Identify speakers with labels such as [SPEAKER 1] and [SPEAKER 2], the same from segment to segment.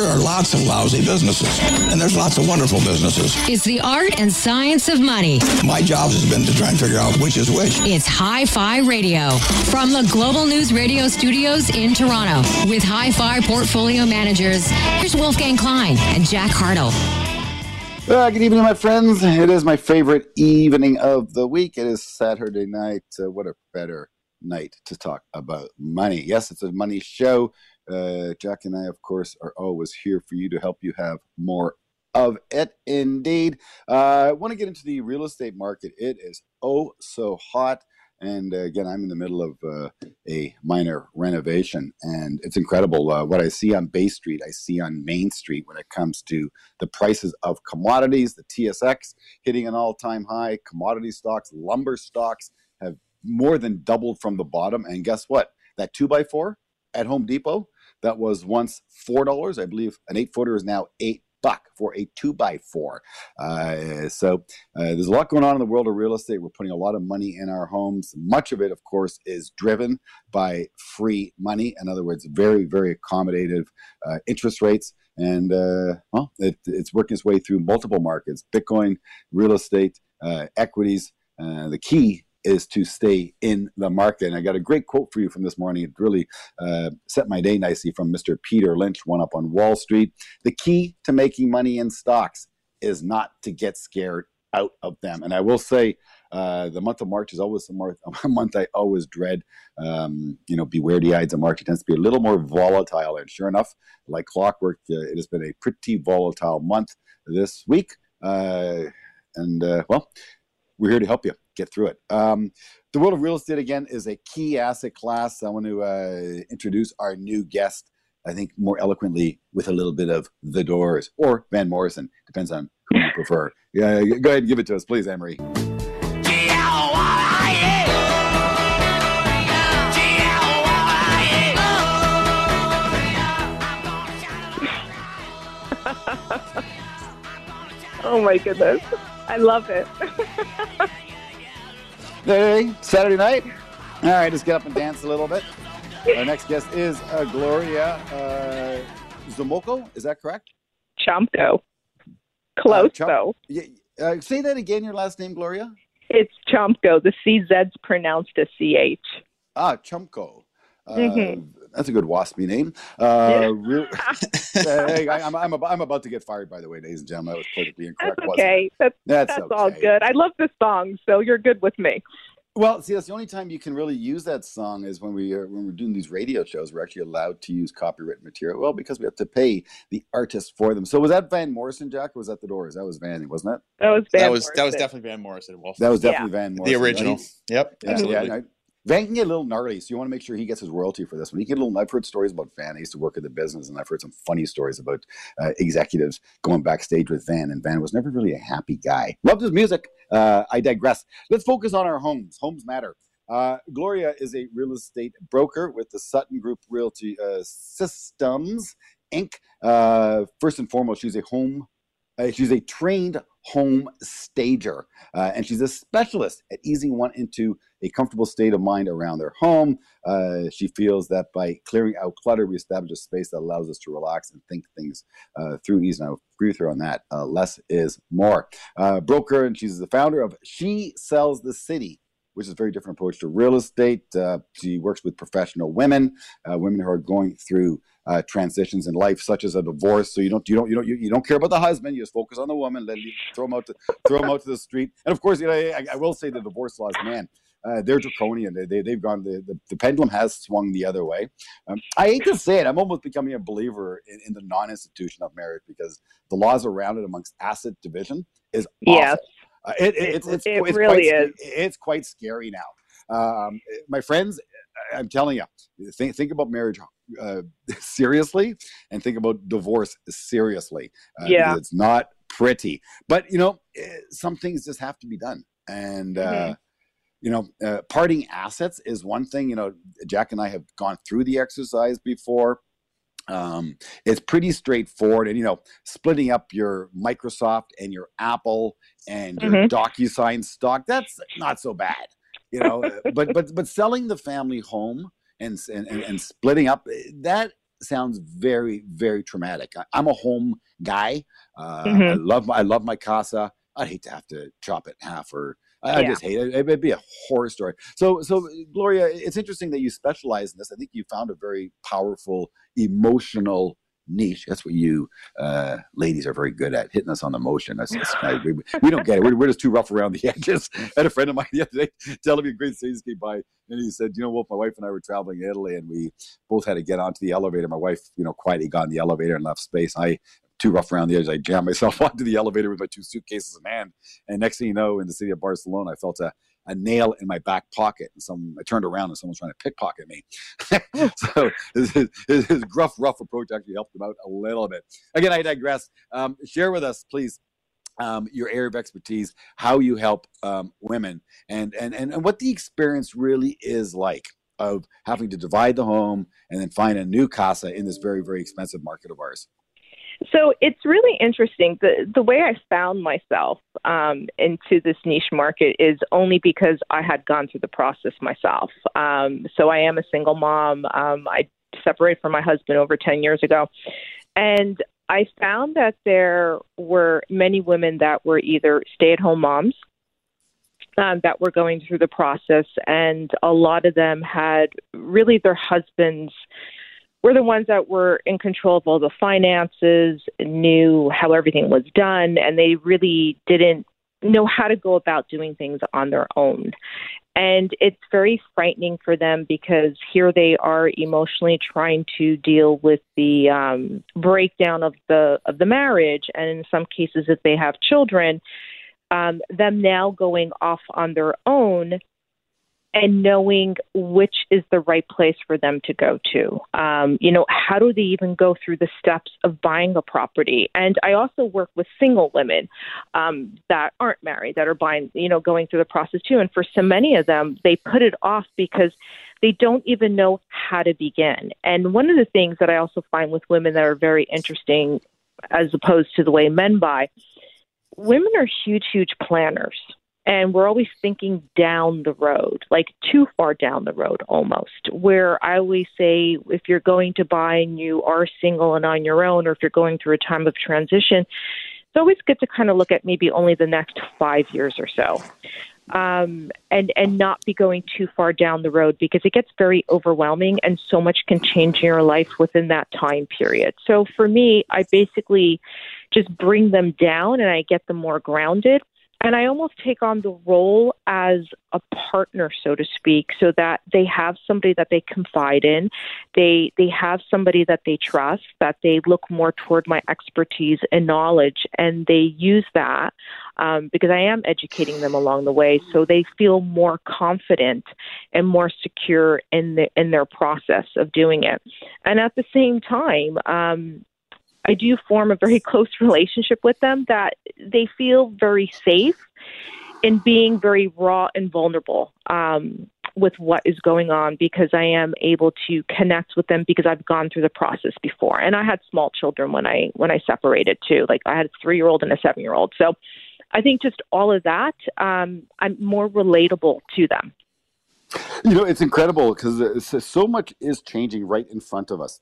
[SPEAKER 1] There are lots of lousy businesses, and there's lots of wonderful businesses.
[SPEAKER 2] It's the art and science of money.
[SPEAKER 1] My job has been to try and figure out which is which.
[SPEAKER 2] It's Hi Fi Radio from the Global News Radio studios in Toronto with Hi Fi portfolio managers. Here's Wolfgang Klein and Jack Hartle.
[SPEAKER 3] Uh, good evening, my friends. It is my favorite evening of the week. It is Saturday night. Uh, what a better night to talk about money. Yes, it's a money show. Uh, Jack and I, of course, are always here for you to help you have more of it. Indeed. Uh, I want to get into the real estate market. It is oh so hot. And uh, again, I'm in the middle of uh, a minor renovation, and it's incredible uh, what I see on Bay Street. I see on Main Street when it comes to the prices of commodities. The TSX hitting an all-time high. Commodity stocks, lumber stocks have more than doubled from the bottom. And guess what? That two by four at Home Depot that was once four dollars. I believe an eight footer is now eight buck for a two by four. Uh, so uh, there's a lot going on in the world of real estate. We're putting a lot of money in our homes. Much of it, of course, is driven by free money. In other words, very, very accommodative uh, interest rates. And uh, well, it, it's working its way through multiple markets: Bitcoin, real estate, uh, equities. Uh, the key is to stay in the market. And I got a great quote for you from this morning. It really uh, set my day nicely from Mr. Peter Lynch, one up on Wall Street. The key to making money in stocks is not to get scared out of them. And I will say, uh, the month of March is always a month, I always dread. Um, you know, beware the Ides of March. It tends to be a little more volatile. And sure enough, like clockwork, uh, it has been a pretty volatile month this week. Uh, and uh, well, we're here to help you get through it. Um, the world of real estate, again, is a key asset class. I want to uh, introduce our new guest, I think more eloquently with a little bit of The Doors or Van Morrison. Depends on who you prefer. Yeah, go ahead and give it to us, please, Emery.
[SPEAKER 4] oh my goodness. I love it.
[SPEAKER 3] Hey, Saturday night. All right, just get up and dance a little bit. Our next guest is uh, Gloria uh, Zomoko. Is that correct?
[SPEAKER 4] Chomko. Close,
[SPEAKER 3] Uh,
[SPEAKER 4] though.
[SPEAKER 3] Yeah, uh, say that again, your last name, Gloria?
[SPEAKER 4] It's Chomko. The CZ's pronounced a CH.
[SPEAKER 3] Ah, Chumko. Uh,
[SPEAKER 4] Mhm.
[SPEAKER 3] That's a good waspy name. Uh, real- hey, I, I'm, I'm, about, I'm about to get fired, by the way, ladies and gentlemen. That was politically incorrect.
[SPEAKER 4] That's
[SPEAKER 3] wasn't
[SPEAKER 4] okay. That's,
[SPEAKER 3] That's,
[SPEAKER 4] that's all good. I love this song, so you're good with me.
[SPEAKER 3] Well, see, that's the only time you can really use that song is when we are when we're doing these radio shows. We're actually allowed to use copyrighted material. Well, because we have to pay the artist for them. So was that Van Morrison, Jack, or was that the Doors? That was Van, wasn't it?
[SPEAKER 4] That was Van
[SPEAKER 5] that was that was definitely Van Morrison. Wolf.
[SPEAKER 3] That was
[SPEAKER 4] Yeah.
[SPEAKER 3] definitely Van Morrison.
[SPEAKER 5] the original.
[SPEAKER 3] right?
[SPEAKER 5] Yep,
[SPEAKER 3] Yeah,
[SPEAKER 5] absolutely.
[SPEAKER 3] yeah. Van can get a little gnarly, so you want to make sure he gets his royalty for this one. He get a little. I've heard stories about Van. I used to work in the business, and I've heard some funny stories about uh, executives going backstage with Van, and Van was never really a happy guy. Loved his music. Uh, I digress. Let's focus on our homes. Homes matter. Uh, Gloria is a real estate broker with the Sutton Group Realty uh, Systems Inc. Uh, first and foremost, she's a home. Uh, she's a trained home stager, uh, and she's a specialist at easing one into a comfortable state of mind around their home. Uh, she feels that by clearing out clutter, we establish a space that allows us to relax and think things uh, through ease. And I agree with her on that. Uh, less is more. Uh, broker, and she's the founder of She Sells the City. Which is a very different approach to real estate. Uh, she works with professional women, uh, women who are going through uh, transitions in life, such as a divorce. So you don't, you don't, you don't, you, you don't care about the husband. You just focus on the woman. Let throw them out to throw them out to the street. And of course, you know, I, I will say the divorce laws, man, uh, they're draconian. They, they, they've gone, the, the, the pendulum has swung the other way. Um, I hate to say it, I'm almost becoming a believer in, in the non institution of marriage because the laws around it amongst asset division is awful.
[SPEAKER 4] Yes.
[SPEAKER 3] Uh, it, it, it's, it's,
[SPEAKER 4] It
[SPEAKER 3] it's
[SPEAKER 4] really
[SPEAKER 3] quite,
[SPEAKER 4] is.
[SPEAKER 3] It's quite scary now. Um, my friends, I'm telling you, think, think about marriage uh, seriously and think about divorce seriously. Uh,
[SPEAKER 4] Yeah.
[SPEAKER 3] It's not pretty. But, you know, eh, some things just have to be done. And uh,
[SPEAKER 4] Mhm.
[SPEAKER 3] you know, uh, parting assets is one thing. You know, Jack and I have gone through the exercise before. Um, it's pretty straightforward, and you know, splitting up your Microsoft and your Apple and your
[SPEAKER 4] Mhm.
[SPEAKER 3] DocuSign stock that's not so bad, you know. but but but selling the family home and and and, splitting up eh, that sounds very very traumatic. I, I'm a home guy. Uh, I
[SPEAKER 4] Mhm.
[SPEAKER 3] love my, I love my casa. I'd hate to have to chop it in half or I, I just hate it. It'd be a horror story. So, so Gloria, it's interesting that you specialize in this. I think you found a very powerful emotional niche. That's what you uh, ladies are very good at, hitting us on the motion. That's, we, we don't get it. We're, we're just too rough around the edges. I had a friend of mine the other day telling me a great things came by, and he said, "You know what? My wife and I were traveling in Italy, and we both had to get onto the elevator. My wife, you know, quietly got in the elevator and left space. I." Too rough around the edge. I jammed myself onto the elevator with my two suitcases in hand, and next thing you know, in the city of Barcelona, I felt a, a nail in my back pocket, and some I turned around and someone was trying to pickpocket me. so his, his, his gruff, rough approach actually helped him out a little bit. Again, I digress. Um, share with us, please, um, your area of expertise, how you help um, women, and, and and and what the experience really is like of having to divide the home and then find a new casa in this very, very expensive market of ours.
[SPEAKER 4] So it's really interesting. The the way I found myself um, into this niche market is only because I had gone through the process myself. Um, so I am a single mom. Um, I separated from my husband over ten years ago, and I found that there were many women that were either stay at home moms. Um, that were going through the process, and a lot of them had really their husbands were the ones that were in control of all the finances, knew how everything was done, and they really didn't know how to go about doing things on their own. And it's very frightening for them because here they are emotionally trying to deal with the um, breakdown of the of the marriage, and in some cases, if they have children, um, them now going off on their own and knowing which is the right place for them to go to. Um, you know, how do they even go through the steps of buying a property? And I also work with single women um, that aren't married that are buying, you know, going through the process too. And for so many of them, they put it off because they don't even know how to begin. And one of the things that I also find with women that are very interesting, as opposed to the way men buy, women are huge, huge planners and we're always thinking down the road, like too far down the road almost. Where I always say, if you're going to buy and you are single and on your own, or if you're going through a time of transition, it's always good to kind of look at maybe only the next five years or so. Um, and and not be going too far down the road because it gets very overwhelming and so much can change in your life within that time period. So for me, I basically just bring them down and I get them more grounded and I almost take on the role as a partner, so to speak, so that they have somebody that they confide in, they they have somebody that they trust, that they look more toward my expertise and knowledge, and they use that um, because I am educating them along the way, so they feel more confident and more secure in the in their process of doing it. And at the same time. Um, I do form a very close relationship with them that they feel very safe in being very raw and vulnerable um, with what is going on because I am able to connect with them because I've gone through the process before. And I had small children when I when I separated too. Like I had a three year old and a seven year old. So I think just all of that, um, I'm more relatable to them.
[SPEAKER 3] You know, it's incredible because so much is changing right in front of us.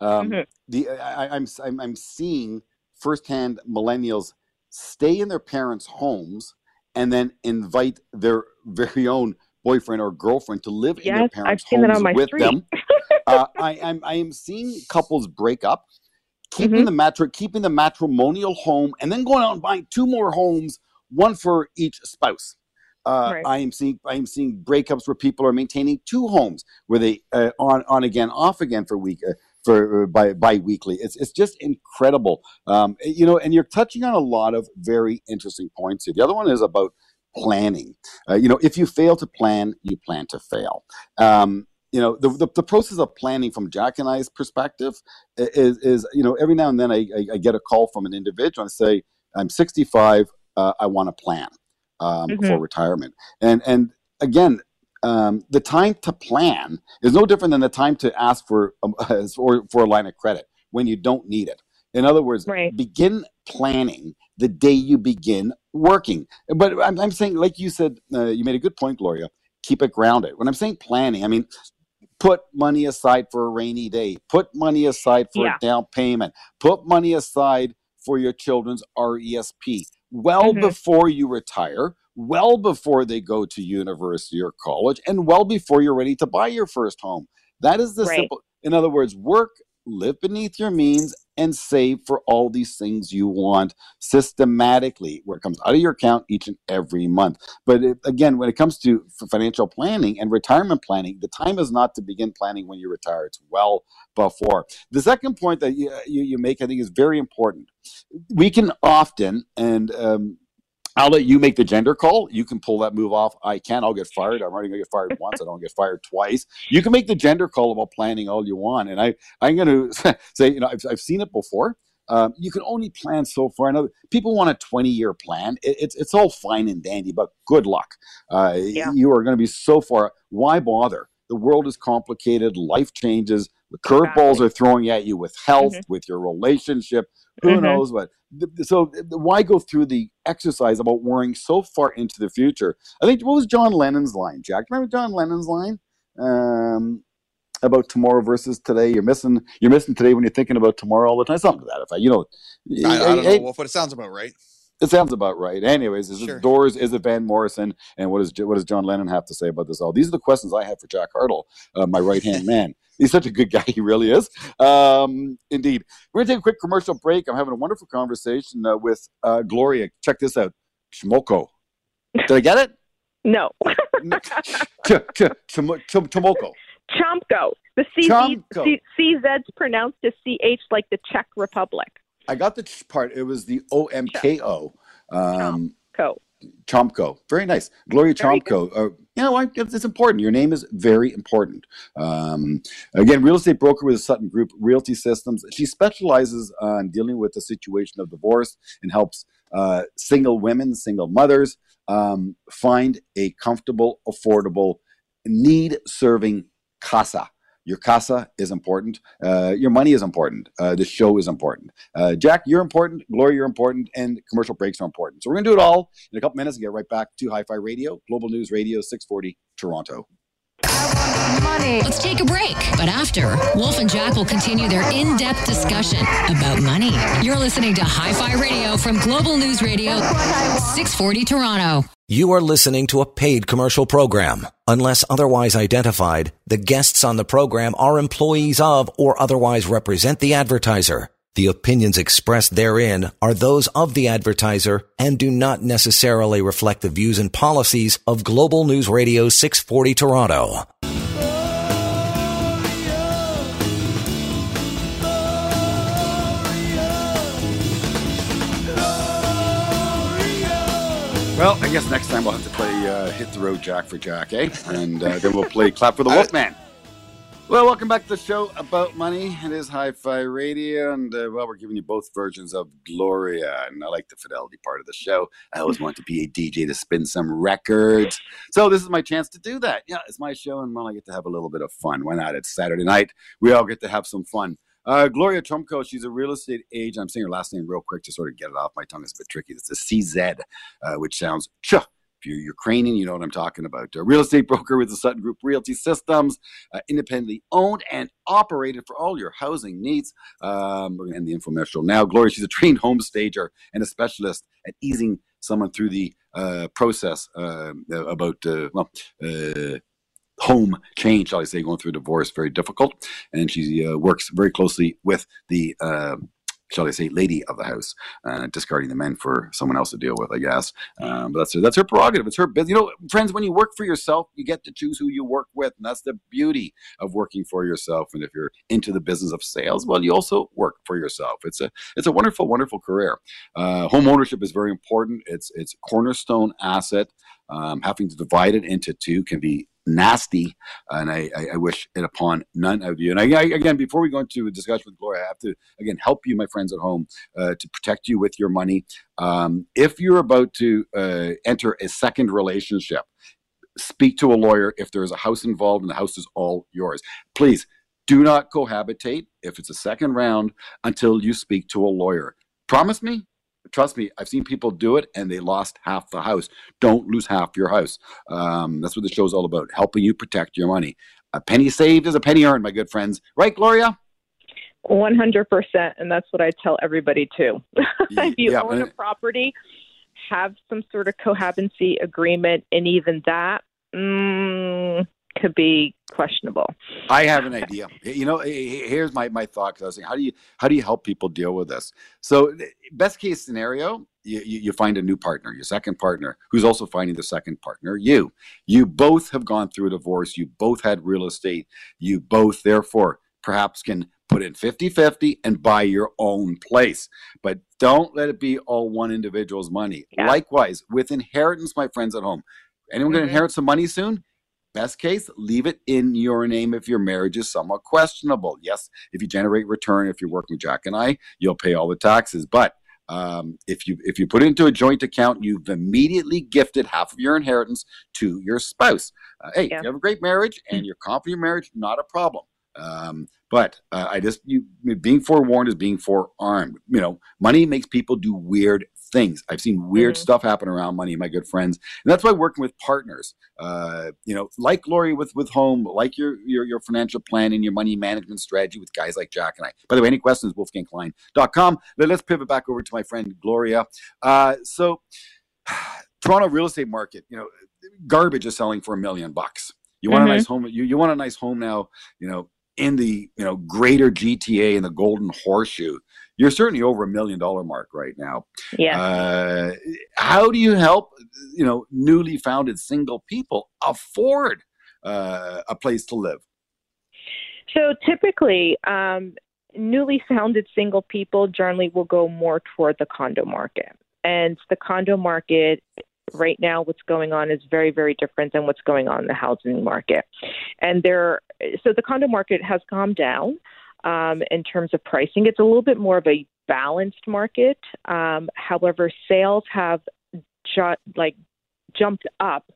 [SPEAKER 3] Um,
[SPEAKER 4] Mhm.
[SPEAKER 3] the I, I'm I'm I'm seeing firsthand millennials stay in their parents' homes and then invite their very own boyfriend or girlfriend to live in their
[SPEAKER 4] Yes, I've
[SPEAKER 3] parents'
[SPEAKER 4] seen that
[SPEAKER 3] homes
[SPEAKER 4] on my
[SPEAKER 3] with
[SPEAKER 4] street.
[SPEAKER 3] them. uh, I, I'm I am seeing couples break up, keeping
[SPEAKER 4] Mhm.
[SPEAKER 3] the matri- keeping the matrimonial home, and then going out and buying two more homes, one for each spouse. Uh,
[SPEAKER 4] Right.
[SPEAKER 3] I am seeing I am seeing breakups where people are maintaining two homes where they uh, on on again off again for week uh, for uh, by bi-weekly. It's it's just incredible. Um, you know, and you're touching on a lot of very interesting points here. The other one is about planning. Uh, you know, if you fail to plan, you plan to fail. Um, you know, the, the the process of planning from Jack and I's perspective is is you know every now and then I I, I get a call from an individual and say I'm 65, uh, I want to plan um,
[SPEAKER 4] Mhm.
[SPEAKER 3] for retirement, and and again, um, the time to plan is no different than the time to ask for um, for, for a line of credit when you don't need it. In other words,
[SPEAKER 4] Right.
[SPEAKER 3] begin planning the day you begin working. But I'm, I'm saying, like you said, uh, you made a good point, Gloria. Keep it grounded. When I'm saying planning, I mean put money aside for a rainy day. Put money aside for
[SPEAKER 4] Yeah.
[SPEAKER 3] a down payment. Put money aside for your children's RESP. Well
[SPEAKER 4] Mhm.
[SPEAKER 3] before you retire, well before they go to university or college, and well before you're ready to buy your first home. That is the
[SPEAKER 4] Right.
[SPEAKER 3] simple. In other words, work, live beneath your means, and save for all these things you want systematically, where it comes out of your account each and every month. But it, again, when it comes to financial planning and retirement planning, the time is not to begin planning when you retire. It's well before. The second point that you, you, you make, I think, is very important. We can often, and um, I'll let you make the gender call. You can pull that move off. I can. I'll get fired. I'm already going to get fired once. I don't get fired twice. You can make the gender call about planning all you want. And I, I'm going to say, you know, I've, I've seen it before. Um, you can only plan so far. Another people want a 20 year plan. It, it's it's all fine and dandy, but good luck. Uh,
[SPEAKER 4] Yeah.
[SPEAKER 3] You are going to be so far. Why bother? The world is complicated. Life changes. The curveballs
[SPEAKER 4] Exactly.
[SPEAKER 3] are throwing at you with health,
[SPEAKER 4] Mhm.
[SPEAKER 3] with your relationship. Who
[SPEAKER 4] Mhm.
[SPEAKER 3] knows what? th- th- So why go through the exercise about worrying so far into the future? I think what was John Lennon's line, Jack? Remember John Lennon's line um, about tomorrow versus today? You're missing. You're missing today when you're thinking about tomorrow all the time. Something to that effect. You know.
[SPEAKER 5] I, I don't
[SPEAKER 3] hey,
[SPEAKER 5] know, Wolf, but it sounds about right.
[SPEAKER 3] it sounds about right. Anyways, is
[SPEAKER 5] Sure.
[SPEAKER 3] it Doors? Is it Van Morrison? And what does what does John Lennon have to say about this all? These are the questions I have for Jack Hartle, uh, my right hand man. He's such a good guy. He really is. Um, indeed. We're gonna take a quick commercial break. I'm having a wonderful conversation uh, with uh, Gloria. Check this out. Chmoko. Did I get it?
[SPEAKER 4] No.
[SPEAKER 3] Ch- ch- chmo- ch- Chmoko.
[SPEAKER 4] Chomko. The CZ, C, CZ's pronounced as CH like the Czech Republic.
[SPEAKER 3] I got the ch part. It was the O M K O. Um,
[SPEAKER 4] Co.
[SPEAKER 3] Chomko. Very nice. Gloria
[SPEAKER 4] Very
[SPEAKER 3] Chomko. Uh, you know, it's, it's important. Your name is very important. Um, again, real estate broker with the Sutton Group Realty Systems. She specializes on dealing with the situation of divorce and helps uh, single women, single mothers um, find a comfortable, affordable, need serving casa. Your casa is important. Uh, your money is important. Uh, the show is important. Uh, Jack, you're important. Gloria, you're important. And commercial breaks are important. So we're going to do it all in a couple minutes and get right back to Hi Fi Radio, Global News Radio 640 Toronto.
[SPEAKER 2] Money. Let's take a break. But after, Wolf and Jack will continue their in depth discussion about money. You're listening to Hi Fi Radio from Global News Radio 640 Toronto.
[SPEAKER 6] You are listening to a paid commercial program. Unless otherwise identified, the guests on the program are employees of or otherwise represent the advertiser. The opinions expressed therein are those of the advertiser and do not necessarily reflect the views and policies of Global News Radio 640 Toronto.
[SPEAKER 3] Well, I guess next time we'll have to play uh, Hit the Road Jack for Jack, eh? And uh, then we'll play Clap for the Wolfman. Well, welcome back to the show about money. It is Hi Fi Radio, and uh, well, we're giving you both versions of Gloria. And I like the fidelity part of the show. I always want to be a DJ to spin some records. So this is my chance to do that. Yeah, it's my show, and well, I get to have a little bit of fun. Why not? It's Saturday night. We all get to have some fun. Uh, Gloria Trumko, she's a real estate agent. I'm saying her last name real quick to sort of get it off my tongue. It's a bit tricky. It's a CZ, uh, which sounds ch. If you're Ukrainian, you know what I'm talking about. A real estate broker with the Sutton Group Realty Systems, uh, independently owned and operated for all your housing needs. Um, we're going to end the infomercial now. Gloria, she's a trained home stager and a specialist at easing someone through the uh, process uh, about, well, uh, home change, shall I say, going through a divorce, very difficult. And she uh, works very closely with the, uh, shall I say, lady of the house, uh, discarding the men for someone else to deal with, I guess. Um, but that's her, that's her prerogative. It's her business. You know, friends, when you work for yourself, you get to choose who you work with. And that's the beauty of working for yourself. And if you're into the business of sales, well, you also work for yourself. It's a, it's a wonderful, wonderful career. Uh, home ownership is very important. It's, it's cornerstone asset. Um, having to divide it into two can be nasty, and I, I, I wish it upon none of you. And I, I, again, before we go into a discussion with Gloria, I have to again help you, my friends at home, uh, to protect you with your money. Um, if you're about to uh, enter a second relationship, speak to a lawyer if there is a house involved and the house is all yours. Please do not cohabitate if it's a second round until you speak to a lawyer. Promise me? Trust me, I've seen people do it and they lost half the house. Don't lose half your house. Um, that's what the show's all about, helping you protect your money. A penny saved is a penny earned, my good friends. Right, Gloria?
[SPEAKER 4] 100%. And that's what I tell everybody too. if you
[SPEAKER 3] Yeah,
[SPEAKER 4] own a property, have some sort of cohabitancy agreement, and even that mm, could be questionable.
[SPEAKER 3] I have an idea. You know, he- he- here's my, my thought. 'cause I was saying, how do you how do you help people deal with this? So, best case scenario, you, you, find a new partner, your second partner, who's also finding the second partner. You, you both have gone through a divorce. You both had real estate. You both, therefore, perhaps can put in 50-50 and buy your own place. But don't let it be all one individual's money.
[SPEAKER 4] Yeah.
[SPEAKER 3] Likewise, with inheritance, my friends at home, anyone going
[SPEAKER 4] Mhm.
[SPEAKER 3] to inherit some money soon? Best case, leave it in your name if your marriage is somewhat questionable. Yes, if you generate return, if you're working with Jack and I, you'll pay all the taxes. But um, if you if you put it into a joint account, you've immediately gifted half of your inheritance to your spouse. Uh, hey,
[SPEAKER 4] Yeah.
[SPEAKER 3] you have a great marriage and you're confident in your marriage, not a problem. Um, but uh, I just you being forewarned is being forearmed. You know, money makes people do weird things. I've seen weird
[SPEAKER 4] Mhm.
[SPEAKER 3] stuff happen around money, my good friends, and that's why working with partners, uh, you know, like Lori with with home, like your your your financial plan and your money management strategy with guys like Jack and I. By the way, any questions? WolfgangKlein.com. Let, let's pivot back over to my friend Gloria. Uh, so, Toronto real estate market, you know, garbage is selling for a million bucks. You want
[SPEAKER 4] Mhm.
[SPEAKER 3] a nice home. You, you want a nice home now. You know, in the you know greater GTA in the Golden Horseshoe, you're certainly over a million dollar mark right now.
[SPEAKER 4] Yeah.
[SPEAKER 3] Uh, how do you help you know newly founded single people afford uh, a place to live?
[SPEAKER 4] So typically, um, newly founded single people generally will go more toward the condo market. And the condo market right now, what's going on is very, very different than what's going on in the housing market. And there, so the condo market has calmed down um, in terms of pricing. It's a little bit more of a balanced market. Um, however, sales have ju- like jumped up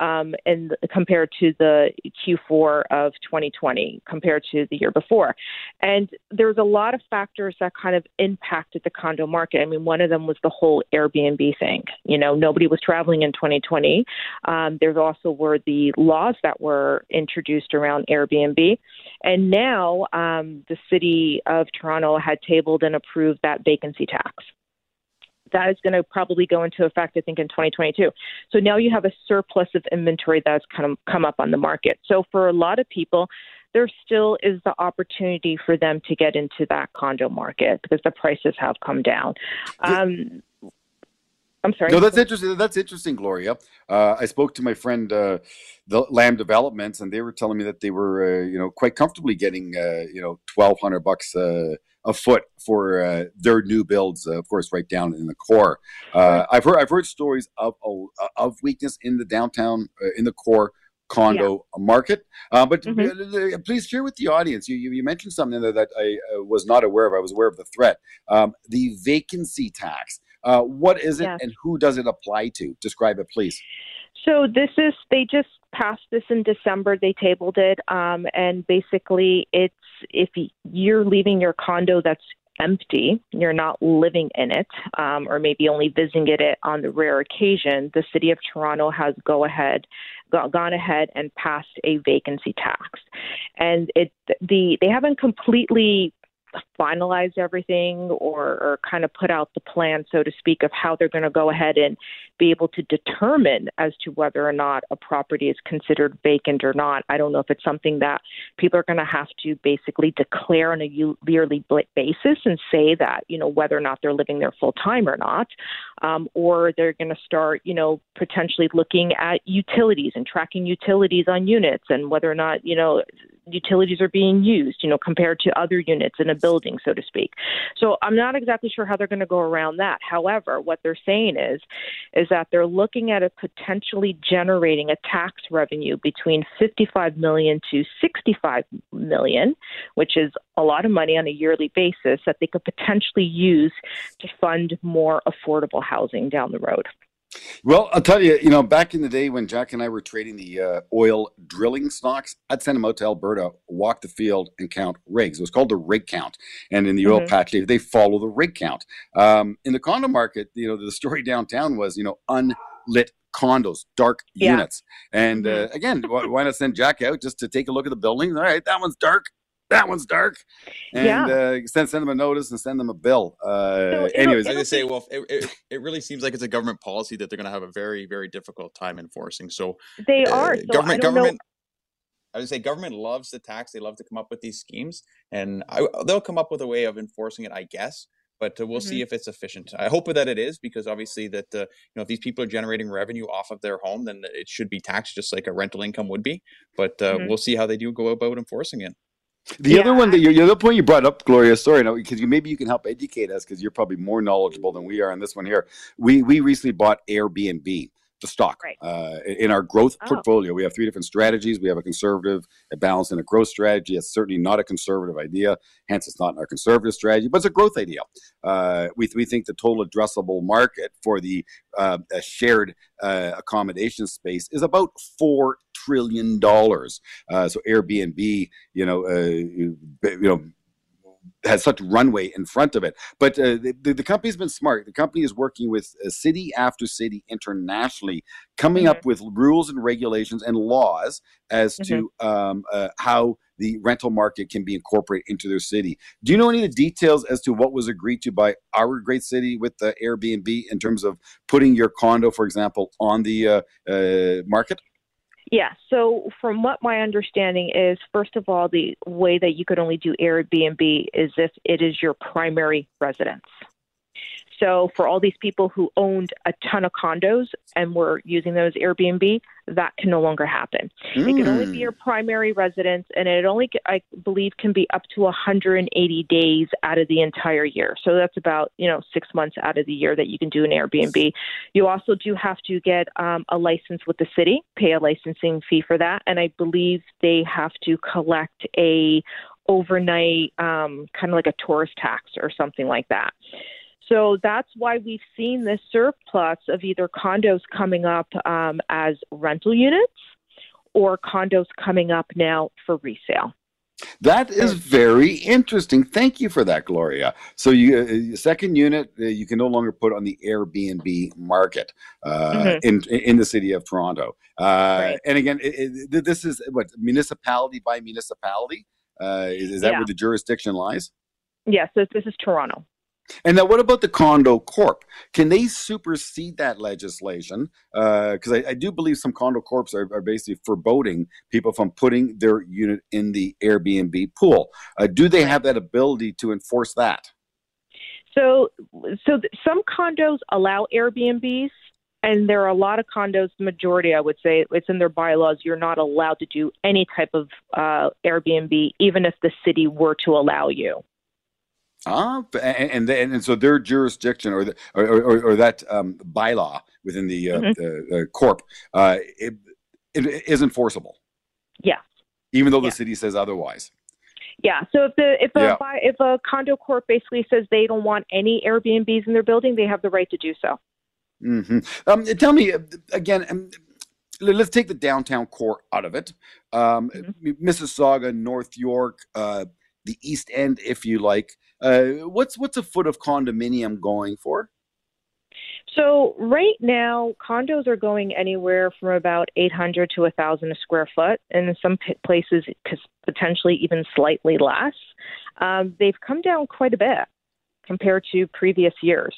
[SPEAKER 4] um, and compared to the Q4 of 2020 compared to the year before. And there's a lot of factors that kind of impacted the condo market. I mean, one of them was the whole Airbnb thing. You know, nobody was traveling in 2020. Um, there's also were the laws that were introduced around Airbnb. And now um, the city of Toronto had tabled and approved that vacancy tax that is going to probably go into effect, I think, in 2022. So now you have a surplus of inventory that's kind of come up on the market. So for a lot of people, there still is the opportunity for them to get into that condo market because the prices have come down. Um, I'm sorry.
[SPEAKER 3] No, that's interesting. That's interesting, Gloria. Uh, I spoke to my friend, uh, the Lamb Developments, and they were telling me that they were, uh, you know, quite comfortably getting, uh, you know, twelve hundred bucks uh, a foot for uh, their new builds. Uh, of course, right down in the core. Uh, I've heard I've heard stories of of weakness in the downtown uh, in the core condo market. Uh, but
[SPEAKER 4] Mhm.
[SPEAKER 3] uh, please share with the audience. You, you you mentioned something that, that I was not aware of. I was aware of the threat. Um, the vacancy tax. Uh, what is it
[SPEAKER 4] Yes.
[SPEAKER 3] and who does it apply to? Describe it, please.
[SPEAKER 4] So this is they just passed this in December. They tabled it, um, and basically, it's if you're leaving your condo that's empty, you're not living in it, um, or maybe only visiting it on the rare occasion. The city of Toronto has go ahead, gone ahead and passed a vacancy tax, and it the they haven't completely finalized everything or, or kind of put out the plan, so to speak, of how they're going to go ahead and be able to determine as to whether or not a property is considered vacant or not. I don't know if it's something that people are going to have to basically declare on a yearly basis and say that, you know, whether or not they're living there full time or not, um, or they're going to start, you know, potentially looking at utilities and tracking utilities on units and whether or not, you know, utilities are being used, you know, compared to other units in a building, so to speak. So I'm not exactly sure how they're going to go around that. However, what they're saying is, is that they're looking at it potentially generating a tax revenue between 55 million to 65 million, which is a lot of money on a yearly basis that they could potentially use to fund more affordable housing down the road.
[SPEAKER 3] Well, I'll tell you, you know, back in the day when Jack and I were trading the uh, oil drilling stocks, I'd send them out to Alberta, walk the field, and count rigs. It was called the rig count. And in the oil
[SPEAKER 4] Mhm.
[SPEAKER 3] patch, they, they follow the rig count. Um, in the condo market, you know, the story downtown was, you know, unlit condos, dark
[SPEAKER 4] Yeah.
[SPEAKER 3] units. And uh, again, why, why not send Jack out just to take a look at the buildings? All right, that one's dark. That one's dark, and
[SPEAKER 4] Yeah.
[SPEAKER 3] uh, send send them a notice and send them a bill. Uh,
[SPEAKER 4] it'll-
[SPEAKER 3] anyways,
[SPEAKER 5] I
[SPEAKER 4] it'll
[SPEAKER 5] just say, well, it, it, it really seems like it's a government policy that they're going to have a very, very difficult time enforcing. So,
[SPEAKER 4] They
[SPEAKER 5] uh,
[SPEAKER 4] are. So
[SPEAKER 5] government,
[SPEAKER 4] I don't
[SPEAKER 5] government.
[SPEAKER 4] know.
[SPEAKER 5] I would say government loves the tax. They love to come up with these schemes, and I, they'll come up with a way of enforcing it, I guess. But uh, we'll see if it's efficient. I hope that it is because obviously that uh, you know if these people are generating revenue off of their home, then it should be taxed just like a rental income would be. But uh,
[SPEAKER 4] Mhm.
[SPEAKER 5] we'll see how they do go about enforcing it.
[SPEAKER 3] The other one that you, the other point you brought up, Gloria, sorry, because you maybe you can help educate us because you're probably more knowledgeable than we are on this one here. We we recently bought Airbnb, the stock,
[SPEAKER 4] Right.
[SPEAKER 3] uh, in our growth
[SPEAKER 4] Oh.
[SPEAKER 3] portfolio. We have three different strategies. We have a conservative, a balanced, and a growth strategy. It's certainly not a conservative idea, hence it's not our conservative strategy, but it's a growth idea. Uh, we we think the total addressable market for the uh, a shared uh, accommodation space is about four trillion dollars. Uh, so Airbnb, you know, uh, you, you know, has such runway in front of it. But uh, the, the, company's been smart. The company is working with uh, city after city internationally, coming up with rules and regulations and laws as to um, uh, how the rental market can be incorporated into their city. Do you know any of the details as to what was agreed to by our great city with the Airbnb in terms of putting your condo, for example, on the uh, uh, market?
[SPEAKER 4] Yeah. So, from what my understanding is, first of all, the way that you could only do Airbnb is if it is your primary residence. So, for all these people who owned a ton of condos and were using those Airbnb, that can no longer happen. It can only be
[SPEAKER 3] Mm.
[SPEAKER 4] your primary residence, and it only, I believe, can be up to 180 days out of the entire year. So that's about you know six months out of the year that you can do an Airbnb. You also do have to get um, a license with the city, pay a licensing fee for that, and I believe they have to collect a overnight um, kind of like a tourist tax or something like that. So that's why we've seen this surplus of either condos coming up um, as rental units or condos coming up now for resale.
[SPEAKER 3] That is very interesting. Thank you for that, Gloria. So, you uh, second unit uh, you can no longer put on the Airbnb market uh,
[SPEAKER 4] Mhm.
[SPEAKER 3] in in the city of Toronto. Uh,
[SPEAKER 4] Right.
[SPEAKER 3] And again, it, it, this is what municipality by municipality. Uh, is, is that
[SPEAKER 4] Yeah.
[SPEAKER 3] where the jurisdiction lies?
[SPEAKER 4] Yes, so this is Toronto.
[SPEAKER 3] And now, what about the condo corp? Can they supersede that legislation? Because I, I do believe some condo corps are, are basically foreboding people from putting their unit in the Airbnb pool. Uh, do they have that ability to enforce that?
[SPEAKER 4] So, so th- some condos allow Airbnbs, and there are a lot of condos. The majority, I would say, it's in their bylaws. You're not allowed to do any type of uh, Airbnb, even if the city were to allow you.
[SPEAKER 3] Ah, and and, and so their jurisdiction or the, or, or, or that um, bylaw within the uh,
[SPEAKER 4] Mhm.
[SPEAKER 3] uh, uh, corp uh, it, it is enforceable,
[SPEAKER 4] Yes.
[SPEAKER 3] even though
[SPEAKER 4] Yeah.
[SPEAKER 3] the city says otherwise.
[SPEAKER 4] Yeah. So if the if a
[SPEAKER 3] Yeah.
[SPEAKER 4] buy, if a condo corp basically says they don't want any Airbnbs in their building, they have the right to do so.
[SPEAKER 3] hmm Um, tell me again. Um, let's take the downtown core out of it. Um,
[SPEAKER 4] Mhm.
[SPEAKER 3] Mississauga, North York, uh, the East End, if you like. Uh, what's what's a foot of condominium going for?
[SPEAKER 4] So right now, condos are going anywhere from about 800 to 1,000 a square foot, and in some p- places, potentially even slightly less. Um, they've come down quite a bit compared to previous years.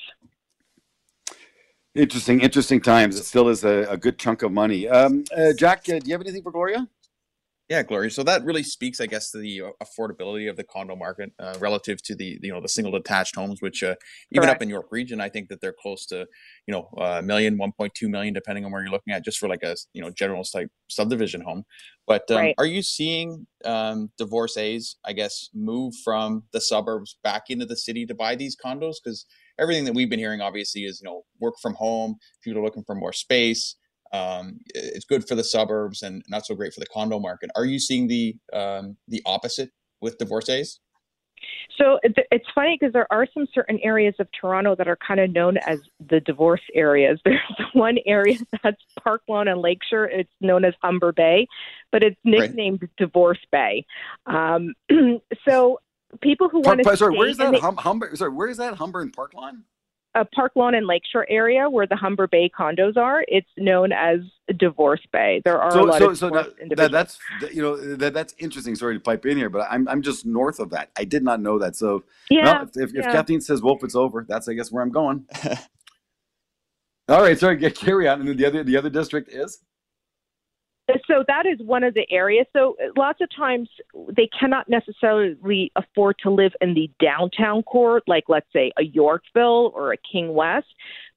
[SPEAKER 3] Interesting, interesting times. It still is a, a good chunk of money. Um, uh, Jack, uh, do you have anything for Gloria?
[SPEAKER 5] Yeah, Gloria. So that really speaks, I guess, to the uh, affordability of the condo market uh, relative to the you know the single detached homes, which uh, even up in York Region, I think that they're close to you know a million, one point two million, depending on where you're looking at, just for like a you know general type subdivision home. But um,
[SPEAKER 4] Right.
[SPEAKER 5] are you seeing um, divorcees, I guess, move from the suburbs back into the city to buy these condos? Because everything that we've been hearing, obviously, is you know work from home. People are looking for more space um, it's good for the suburbs and not so great for the condo market. Are you seeing the um, the opposite with divorcees?
[SPEAKER 4] So it's funny because there are some certain areas of Toronto that are kind of known as the divorce areas. There's one area that's Park Lawn and Lakeshore. It's known as Humber Bay, but it's nicknamed right. Divorce Bay. Um, so people who want to
[SPEAKER 3] sorry, where is that? Hum, Humber, sorry, where is that? Humber and Park Lawn?
[SPEAKER 4] A Park Lawn and Lakeshore area where the Humber Bay condos are. It's known as Divorce Bay. There are so, a lot so, of so
[SPEAKER 3] that, that's you know that, that's interesting. Sorry to pipe in here, but I'm I'm just north of that. I did not know that. So yeah, if, if, yeah. if Kathleen says Wolf, it's over. That's I guess where I'm going. All right, sorry, get carry on. And then the other the other district is
[SPEAKER 4] so that is one of the areas. So lots of times they cannot necessarily afford to live in the downtown core, like let's say a Yorkville or a King West,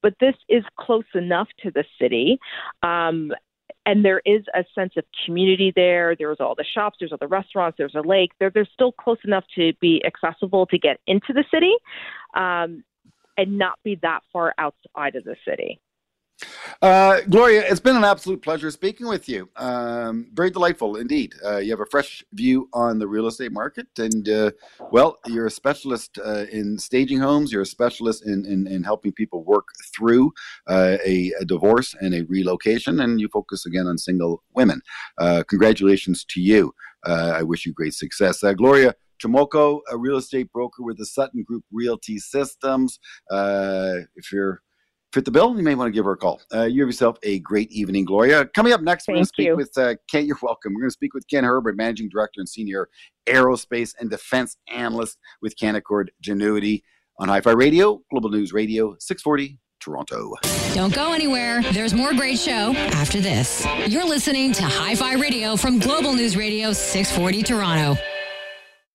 [SPEAKER 4] but this is close enough to the city. Um, and there is a sense of community there. There's all the shops, there's all the restaurants, there's a lake. They're, they're still close enough to be accessible to get into the city um, and not be that far outside of the city.
[SPEAKER 3] Uh, Gloria, it's been an absolute pleasure speaking with you. Um, very delightful indeed. Uh, you have a fresh view on the real estate market, and uh, well, you're a specialist uh, in staging homes. You're a specialist in, in, in helping people work through uh, a, a, divorce and a relocation, and you focus again on single women. Uh, congratulations to you. I wish you great success. Gloria, Chomoko, a real estate broker with the Sutton Group Realty Systems. if you're fit the bill, you may want to give her a call. Uh, you have yourself a great evening, Gloria. Coming up next, we're going to speak you. with uh, Ken. You're welcome. We're going to speak with Ken Herbert, Managing Director and Senior Aerospace and Defense Analyst with Canaccord Genuity on Hi Fi Radio, Global News Radio, 640. Toronto.
[SPEAKER 2] Don't go anywhere. There's more great show after this. You're listening to Hi Fi Radio from Global News Radio 640 Toronto.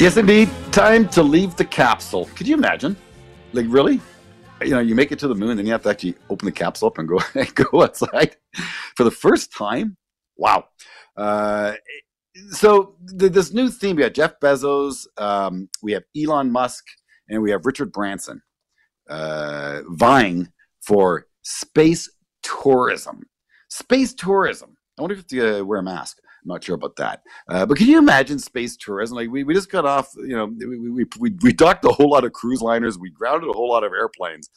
[SPEAKER 3] Yes, indeed. Time to leave the capsule. Could you imagine? Like, really? You know, you make it to the moon, then you have to actually open the capsule up and go and go outside for the first time. Wow. Uh, so th- this new theme, we have Jeff Bezos, um, we have Elon Musk, and we have Richard Branson uh, vying for space tourism. Space tourism. I wonder if you have to uh, wear a mask. I'm not sure about that. Uh, but can you imagine space tourism? Like we, we just got off, you know, we, we, we, we docked a whole lot of cruise liners, we grounded a whole lot of airplanes,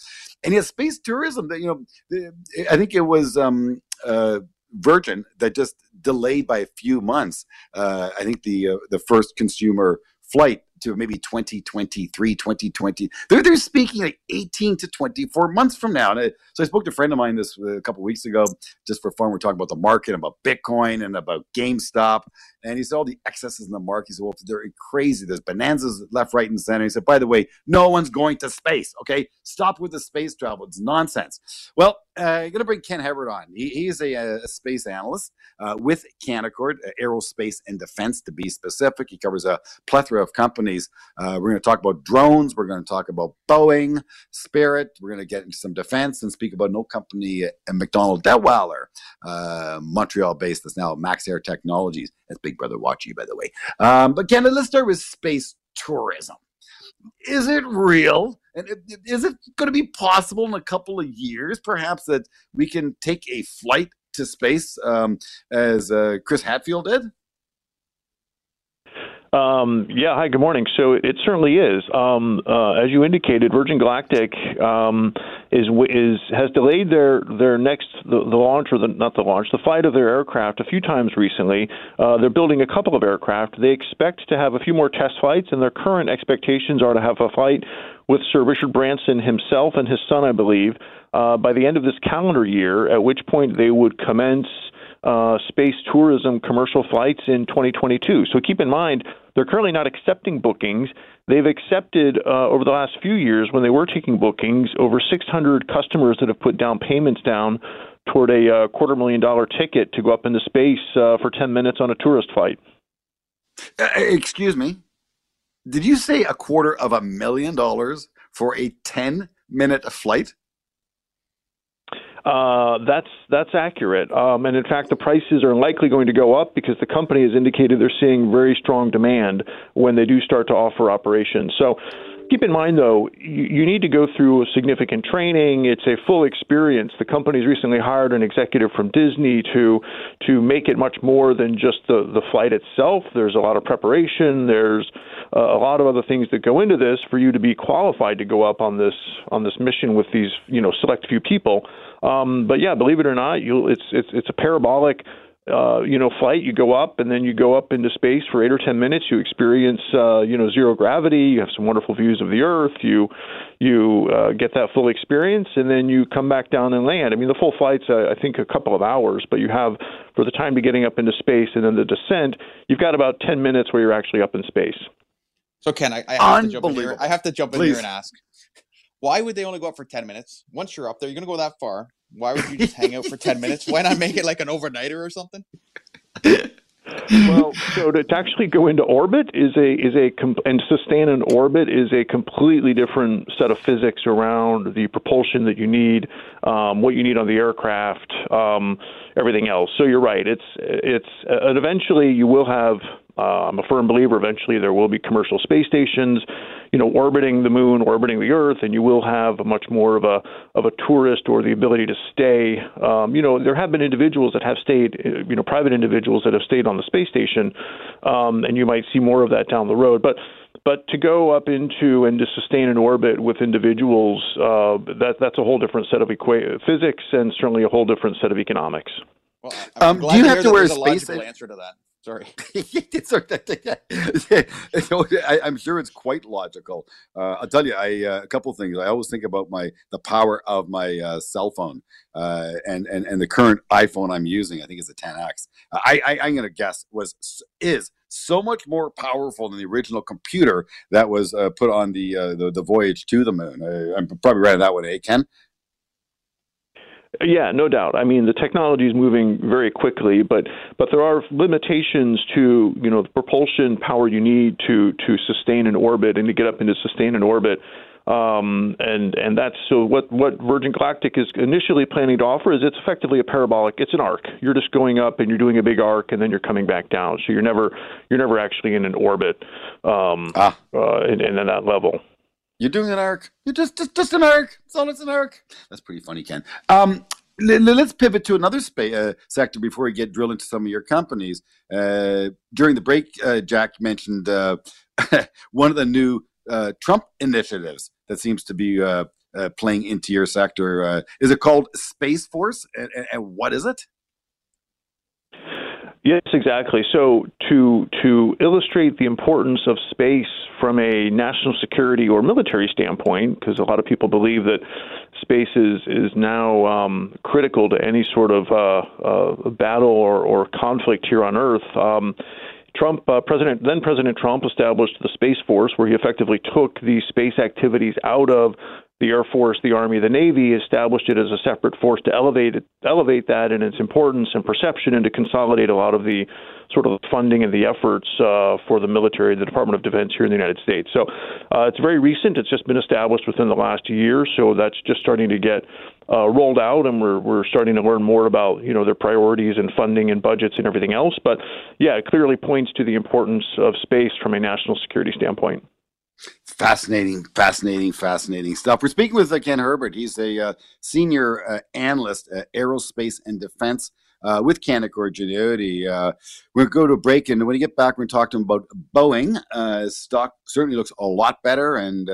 [SPEAKER 3] and yet space tourism. You know, I think it was um, uh, Virgin that just delayed by a few months. Uh, I think the uh, the first consumer flight to maybe 2023, 2020. They're, they're speaking like 18 to 24 months from now. And I, so I spoke to a friend of mine this uh, a couple weeks ago, just for fun. We're talking about the market, about Bitcoin, and about GameStop. And he said all the excesses in the market. He said, well, they're crazy. There's bonanzas left, right, and center. He said, by the way, no one's going to space. Okay, stop with the space travel. It's nonsense. Well, uh, I'm going to bring Ken Herbert on. He, he's a, a, space analyst uh, with Canaccord, uh, Aerospace and Defense to be specific. He covers a plethora of companies. Uh, we're going to talk about drones. We're going to talk about Boeing, Spirit. We're going to get into some defense and speak about no company, uh, MacDonald Dettwiler, uh, Montreal based, that's now Maxar Technologies. That's Big Brother watching you, by the way. Um, but Ken, let's start with space tourism is it real? And is it going to be possible in a couple of years, perhaps, that we can take a flight to space um, as uh, Chris Hadfield did?
[SPEAKER 7] Um, yeah. Hi. Good morning. So it certainly is. Um, uh, as you indicated, Virgin Galactic um, is is has delayed their their next the, the, launch or the not the launch the flight of their aircraft a few times recently. Uh, they're building a couple of aircraft. They expect to have a few more test flights, and their current expectations are to have a flight with Sir Richard Branson himself and his son, I believe, uh, by the end of this calendar year. At which point they would commence uh, space tourism commercial flights in 2022. So keep in mind, they're currently not accepting bookings. They've accepted uh, over the last few years, when they were taking bookings, over 600 customers that have put down payments down toward a uh, quarter million dollar ticket to go up into space uh, for 10 minutes on a tourist flight.
[SPEAKER 3] Uh, excuse me. Did you say a quarter of a million dollars for a 10 minute flight?
[SPEAKER 7] Uh, that's that's accurate, um, and in fact, the prices are likely going to go up because the company has indicated they're seeing very strong demand when they do start to offer operations. So, Keep in mind, though, you, you need to go through a significant training. It's a full experience. The company's recently hired an executive from Disney to to make it much more than just the the flight itself. There's a lot of preparation. There's uh, a lot of other things that go into this for you to be qualified to go up on this on this mission with these you know select few people. Um, but yeah, believe it or not, you it's it's it's a parabolic uh, you know, flight. You go up and then you go up into space for eight or ten minutes. You experience, uh, you know, zero gravity. You have some wonderful views of the Earth. You you uh, get that full experience, and then you come back down and land. I mean, the full flight's uh, I think a couple of hours, but you have for the time to getting up into space and then the descent, you've got about ten minutes where you're actually up in space.
[SPEAKER 5] So Ken, I, I have to jump in here. I have to jump in Please. here and ask, why would they only go up for ten minutes? Once you're up there, you're going to go that far why would you just hang out for 10 minutes? Why not make it like an overnighter or something?
[SPEAKER 7] well, so to, to, actually go into orbit is a is a and sustain an orbit is a completely different set of physics around the propulsion that you need, um, what you need on the aircraft, um, everything else. So you're right. It's it's and eventually you will have. Uh, I'm a firm believer. Eventually there will be commercial space stations you know, orbiting the moon, orbiting the Earth, and you will have a much more of a of a tourist or the ability to stay. Um, you know, there have been individuals that have stayed, uh, you know, private individuals that have stayed on the space station, um, and you might see more of that down the road. But but to go up into and to sustain an orbit with individuals, uh, that that's a whole different set of equa- physics and certainly a whole different set of economics.
[SPEAKER 5] Well, um, do you have to wear a space? Answer to that. Sorry.
[SPEAKER 3] I, am sure it's quite logical. Uh, I'll tell you, I uh, a couple of things. I always think about my the power of my uh, cell phone uh, and and and the current iPhone I'm using. I think it's a 10x. I, I I'm going to guess was is so much more powerful than the original computer that was uh, put on the, uh, the, the voyage to the moon. I'm probably right on that one, eh, Ken?
[SPEAKER 7] Yeah, no doubt. I mean, the technology is moving very quickly, but but there are limitations to you know the propulsion power you need to to sustain an orbit and to get up into sustain an orbit. Um, and and that's so what what Virgin Galactic is initially planning to offer is it's effectively a parabolic. It's an arc. You're just going up and you're doing a big arc, and then you're coming back down. So you're never you're never actually in an orbit um, ah. uh, in, in that level.
[SPEAKER 3] You're doing an arc. You're just just just an arc. It's all. It's an arc. That's pretty funny, Ken. Um, let's pivot to another spa- uh, sector before we get drill into some of your companies. Uh, during the break, uh, Jack mentioned uh, one of the new uh, Trump initiatives that seems to be uh, playing into your sector. is it called Space Force, and, and what is it?
[SPEAKER 7] Yes, exactly. So to to illustrate the importance of space from a national security or military standpoint, because a lot of people believe that space is is now um, critical to any sort of uh, uh, battle or, or conflict here on Earth. Um, Trump, uh, President, then President Trump established the Space Force, where he effectively took these space activities out of the Air Force, the Army, the Navy, established it as a separate force to elevate it, elevate that in its importance and perception, and to consolidate a lot of the sort of funding and the efforts uh, for the military, the Department of Defense here in the United States. So uh, it's very recent. It's just been established within the last year, so that's just starting to get uh, rolled out, and we're we're starting to learn more about you know their priorities and funding and budgets and everything else. But yeah, it clearly points to the importance of space from a national security standpoint.
[SPEAKER 3] Fascinating, fascinating, fascinating stuff. We're speaking with uh, Ken Herbert. He's a uh, senior uh, analyst at aerospace and defense uh, with Canaccord Genuity. Uh, to go to a break, and when we get back, we're going to talk to him about Boeing. Stock certainly looks a lot better, and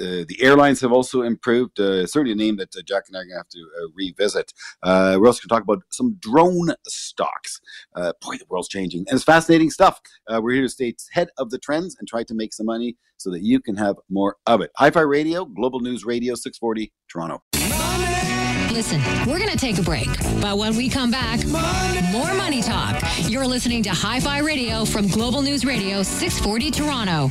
[SPEAKER 3] uh, the airlines have also improved. Uh, certainly a name that uh, Jack and I are going to have to uh, revisit. Uh, we're also going to talk about some drone stocks. boy, the world's changing. And it's fascinating stuff. we're here to stay ahead of the trends and try to make some money so that you can have more of it. Hi Fi Radio, Global News Radio, 640, Toronto.
[SPEAKER 2] Listen, we're going to take a break. But when we come back, money. more money talk. You're listening to Hi Fi Radio from Global News Radio, 640, Toronto.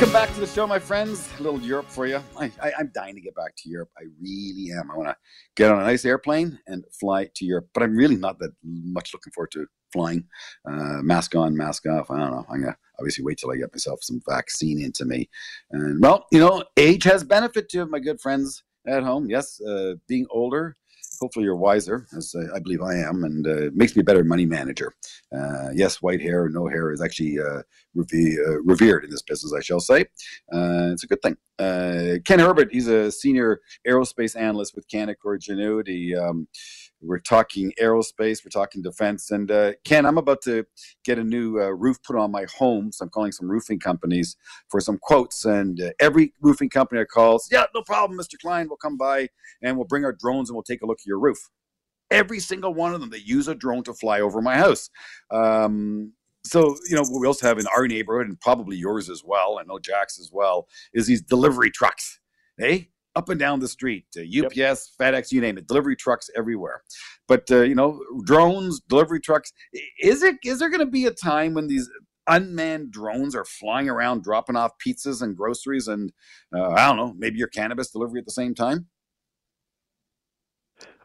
[SPEAKER 3] Welcome back to the show, my friends. A little Europe for you. I, am dying to get back to Europe. I really am. I want to get on a nice airplane and fly to Europe, but I'm really not that much looking forward to flying. Uh, mask on, mask off. I don't know. I'm gonna obviously wait till I get myself some vaccine into me. And well, you know, age has benefit to my good friends at home. Yes, uh, being older hopefully you're wiser, as I believe I am, and uh, makes me a better money manager. Uh, yes, white hair or no hair is actually uh, uh revered in this business, I shall say. Uh, it's a good thing. Uh, Ken Herbert, he's a senior aerospace analyst with Canaccord Genuity. Um, we're talking aerospace, we're talking defense. And uh, Ken, I'm about to get a new uh, roof put on my home. So I'm calling some roofing companies for some quotes. And uh, every roofing company I call, yeah, no problem, Mr. Klein, we'll come by and we'll bring our drones and we'll take a look at your roof. Every single one of them, they use a drone to fly over my house. Um, so you know we also have in our neighborhood and probably yours as well i know jack's as well is these delivery trucks hey eh? Up and down the street uh, ups yep. fedex you name it delivery trucks everywhere but uh, you know drones delivery trucks is it is there going to be a time when these unmanned drones are flying around dropping off pizzas and groceries and uh, i don't know maybe your cannabis delivery at the same time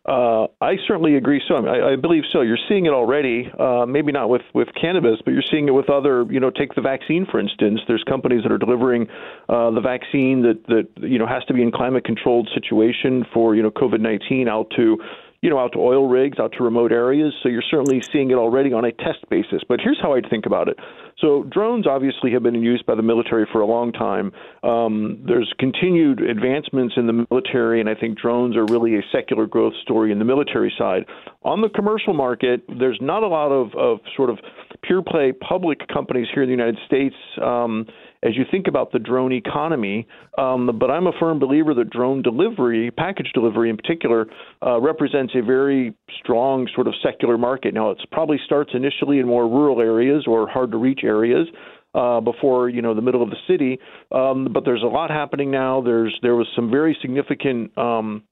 [SPEAKER 7] uh, I certainly agree. So I, I, believe so. You're seeing it already. Uh, maybe not with with cannabis, but you're seeing it with other. You know, take the vaccine for instance. There's companies that are delivering uh, the vaccine that that you know has to be in climate controlled situation for you know COVID-19 out to you know, out to oil rigs, out to remote areas. So you're certainly seeing it already on a test basis. But here's how I'd think about it. So drones obviously have been in use by the military for a long time. Um, there's continued advancements in the military, and I think drones are really a secular growth story in the military side. On the commercial market, there's not a lot of, of sort of pure play public companies here in the United States. Um, as you think about the drone economy. Um, but I'm a firm believer that drone delivery, package delivery in particular, uh, represents a very strong sort of secular market. Now, it probably starts initially in more rural areas or hard to reach areas. Uh, before you know the middle of the city, um, but there's a lot happening now. There's there was some very significant um,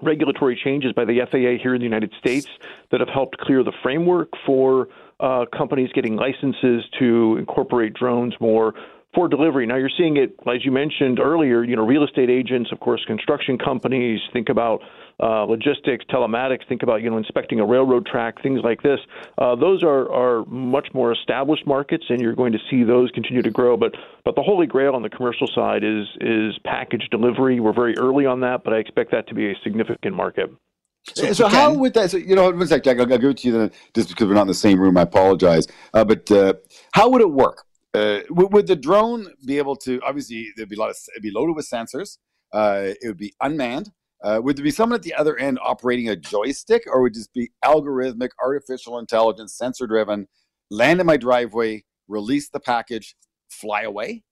[SPEAKER 7] regulatory changes by the FAA here in the United States that have helped clear the framework for uh, companies getting licenses to incorporate drones more for delivery. Now you're seeing it, as you mentioned earlier, you know, real estate agents, of course, construction companies, think about uh, logistics, telematics, think about, you know, inspecting a railroad track, things like this. Uh, those are, are much more established markets, and you're going to see those continue to grow. But but the holy grail on the commercial side is is package delivery. We're very early on that, but I expect that to be a significant market.
[SPEAKER 3] So, so how would that? So, you know, one sec, Jack. I'll, I'll give it to you then, just because we're not in the same room. I apologize. Uh, but uh, how would it work? Uh, would, would, the drone be able to? Obviously, there'd be a lot of it'd be loaded with sensors. Uh, it would be unmanned. Uh, would there be someone at the other end operating a joystick, or would it just be algorithmic, artificial intelligence, sensor driven? Land in my driveway, release the package, fly away.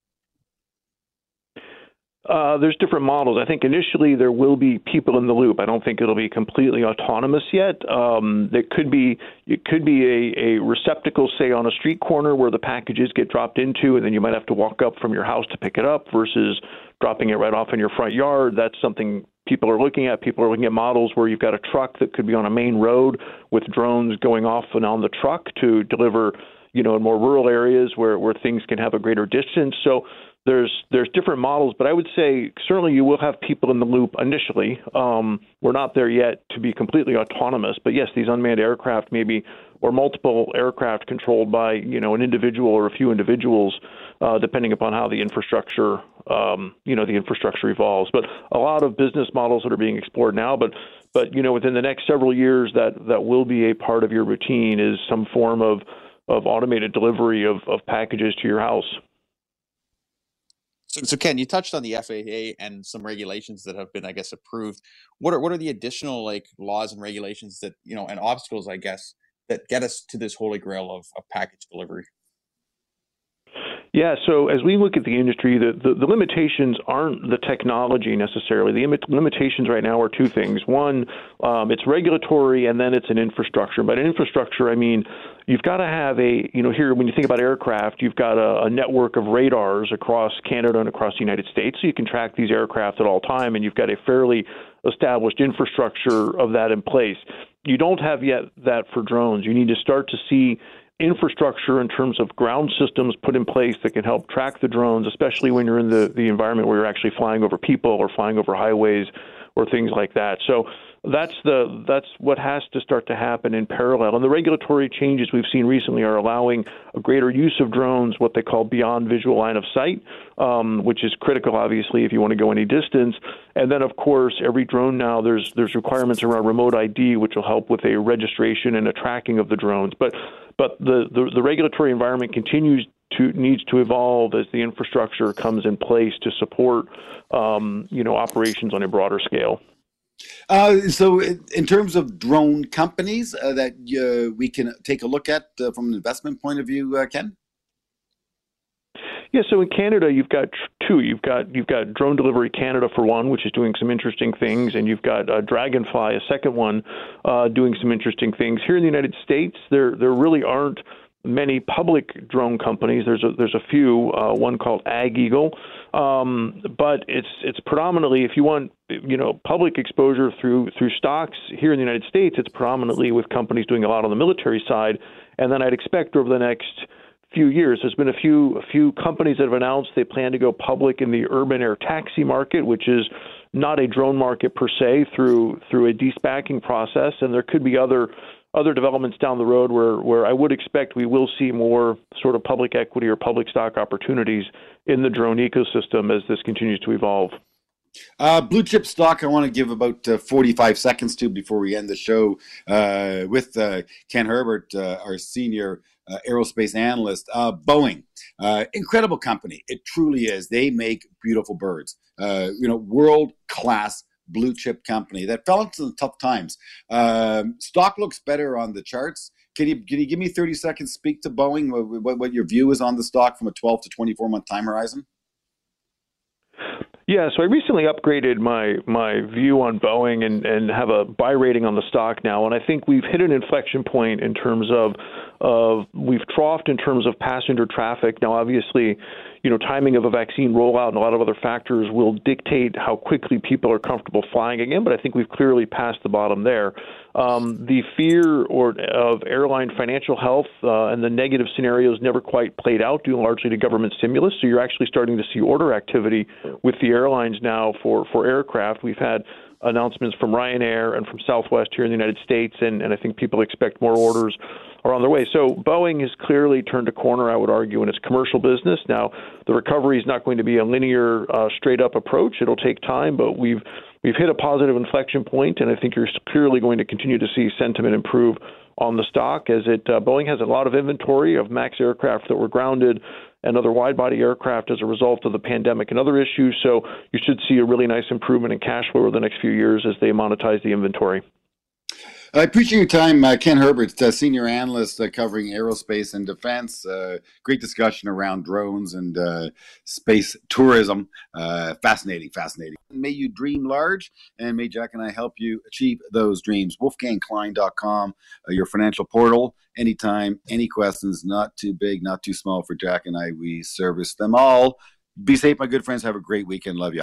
[SPEAKER 7] Uh, there's different models. I think initially there will be people in the loop. I don't think it'll be completely autonomous yet. Um, there could be it could be a, a receptacle, say on a street corner, where the packages get dropped into, and then you might have to walk up from your house to pick it up, versus dropping it right off in your front yard. That's something people are looking at. People are looking at models where you've got a truck that could be on a main road with drones going off and on the truck to deliver, you know, in more rural areas where where things can have a greater distance. So there's there's different models, but I would say certainly you will have people in the loop initially. Um, we're not there yet to be completely autonomous, but yes, these unmanned aircraft maybe or multiple aircraft controlled by you know an individual or a few individuals, uh, depending upon how the infrastructure um, you know the infrastructure evolves. But a lot of business models that are being explored now, but but you know within the next several years that that will be a part of your routine is some form of of automated delivery of, of packages to your house.
[SPEAKER 5] So, so Ken, you touched on the FAA and some regulations that have been, I guess, approved. What are what are the additional like laws and regulations that you know and obstacles, I guess, that get us to this holy grail of, of package delivery?
[SPEAKER 7] Yeah, so as we look at the industry, the, the, the limitations aren't the technology necessarily. The Im- limitations right now are two things. One, um, it's regulatory, and then it's an infrastructure. But an infrastructure, I mean, you've got to have a, you know, here when you think about aircraft, you've got a, a network of radars across Canada and across the United States, so you can track these aircraft at all time, and you've got a fairly established infrastructure of that in place. You don't have yet that for drones. You need to start to see infrastructure in terms of ground systems put in place that can help track the drones, especially when you're in the, the environment where you're actually flying over people or flying over highways or things like that. So that's the that's what has to start to happen in parallel. And the regulatory changes we've seen recently are allowing a greater use of drones, what they call beyond visual line of sight, um, which is critical, obviously, if you want to go any distance. And then, of course, every drone now there's there's requirements around remote ID, which will help with a registration and a tracking of the drones. But but the, the, the regulatory environment continues to needs to evolve as the infrastructure comes in place to support um, you know operations on a broader scale.
[SPEAKER 3] Uh, so, in terms of drone companies uh, that uh, we can take a look at uh, from an investment point of view, uh, Ken.
[SPEAKER 7] Yeah, so in Canada, you've got two. You've got you've got Drone Delivery Canada for one, which is doing some interesting things, and you've got uh, Draganfly, a second one, uh, doing some interesting things. Here in the United States, there there really aren't many public drone companies. There's a there's a few. Uh, one called AgEagle, um, but it's it's predominantly if you want you know public exposure through through stocks here in the United States, it's predominantly with companies doing a lot on the military side, and then I'd expect over the next few years. There's been a few a few companies that have announced they plan to go public in the urban air taxi market, which is not a drone market per se, through through a de-SPACing process, and there could be other other developments down the road where where I would expect we will see more sort of public equity or public stock opportunities in the drone ecosystem as this continues to evolve.
[SPEAKER 3] Uh, blue chip stock, I want to give about uh, 45 seconds to before we end the show uh, with uh, Ken Herbert, uh, our senior uh, aerospace analyst. Boeing, incredible company. It truly is. They make beautiful birds. you know, world class blue chip company that fell into some tough times. Um, stock looks better on the charts. Can you can you give me 30 seconds? Speak to Boeing. What, what, what your view is on the stock from a 12 to 24 month time horizon?
[SPEAKER 7] Yeah, so I recently upgraded my my view on Boeing and and have a buy rating on the stock now, and I think we've hit an inflection point in terms of of we've troughed in terms of passenger traffic. Now, obviously, you know, timing of a vaccine rollout and a lot of other factors will dictate how quickly people are comfortable flying again. But I think we've clearly passed the bottom there. Um, the fear or of airline financial health uh, and the negative scenarios never quite played out due largely to government stimulus. So you're actually starting to see order activity with the airlines now for for aircraft. We've had announcements from Ryanair and from Southwest here in the United States, and, and I think people expect more orders are on their way. So Boeing has clearly turned a corner, I would argue, in its commercial business. Now, the recovery is not going to be a linear, uh, straight up approach. It'll take time, but we've we've hit a positive inflection point, and I think you're clearly going to continue to see sentiment improve on the stock as it uh, Boeing has a lot of inventory of MAX aircraft that were grounded and other wide body aircraft as a result of the pandemic and other issues. So you should see a really nice improvement in cash flow over the next few years as they monetize the inventory.
[SPEAKER 3] I appreciate your time, uh, Ken Herbert, uh, senior analyst uh, covering aerospace and defense. Uh, great discussion around drones and uh, space tourism. Uh, fascinating, fascinating. May you dream large, and may Jack and I help you achieve those dreams. WolfgangKlein.com, your financial portal. Anytime, any questions, not too big, not too small for Jack and I. We service them all. Be safe, my good friends. Have a great weekend. Love you